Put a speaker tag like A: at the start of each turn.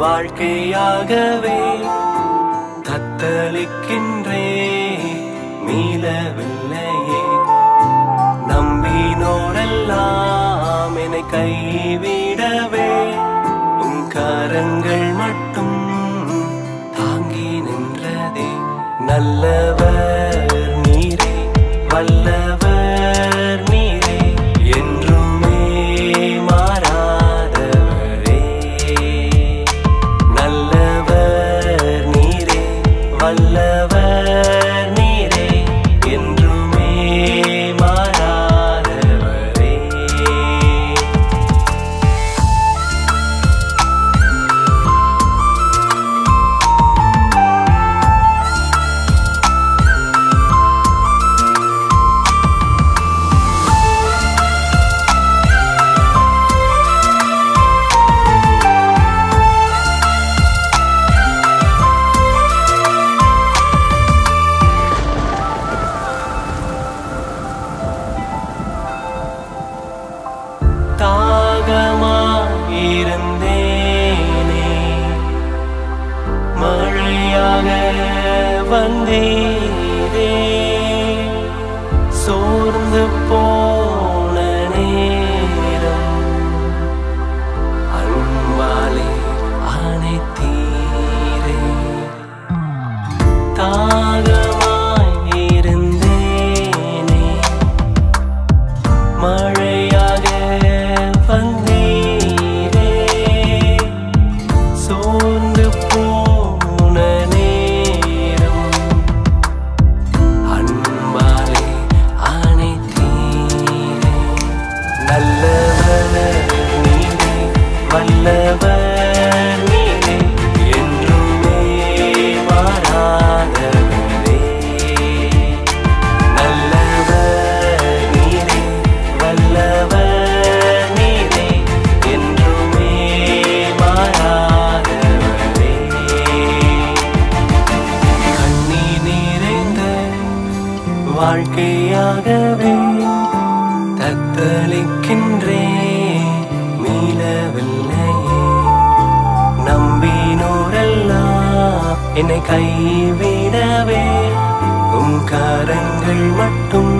A: வாழ்க்கையாகவே கத்தளிக்கின்றே மீளவில்லையே. நம்பினோரெல்லாம் என்னை கைவிடவே உன் கரங்கள் மட்டும் தாங்கி நின்றதே. நல்லவர் நீரே வல்லவர் வல்லவர் வந்தீரே சோர்ந்து போன நேரம் அன்பாலே அனைத்தீரே. தான் வாழ்க்கையாகவே தத்தளிக்கின்றே மீளவில்லை நம்பினோரெல்லாம் என்னை கைவிடவே. உம் கரங்கள் மட்டும்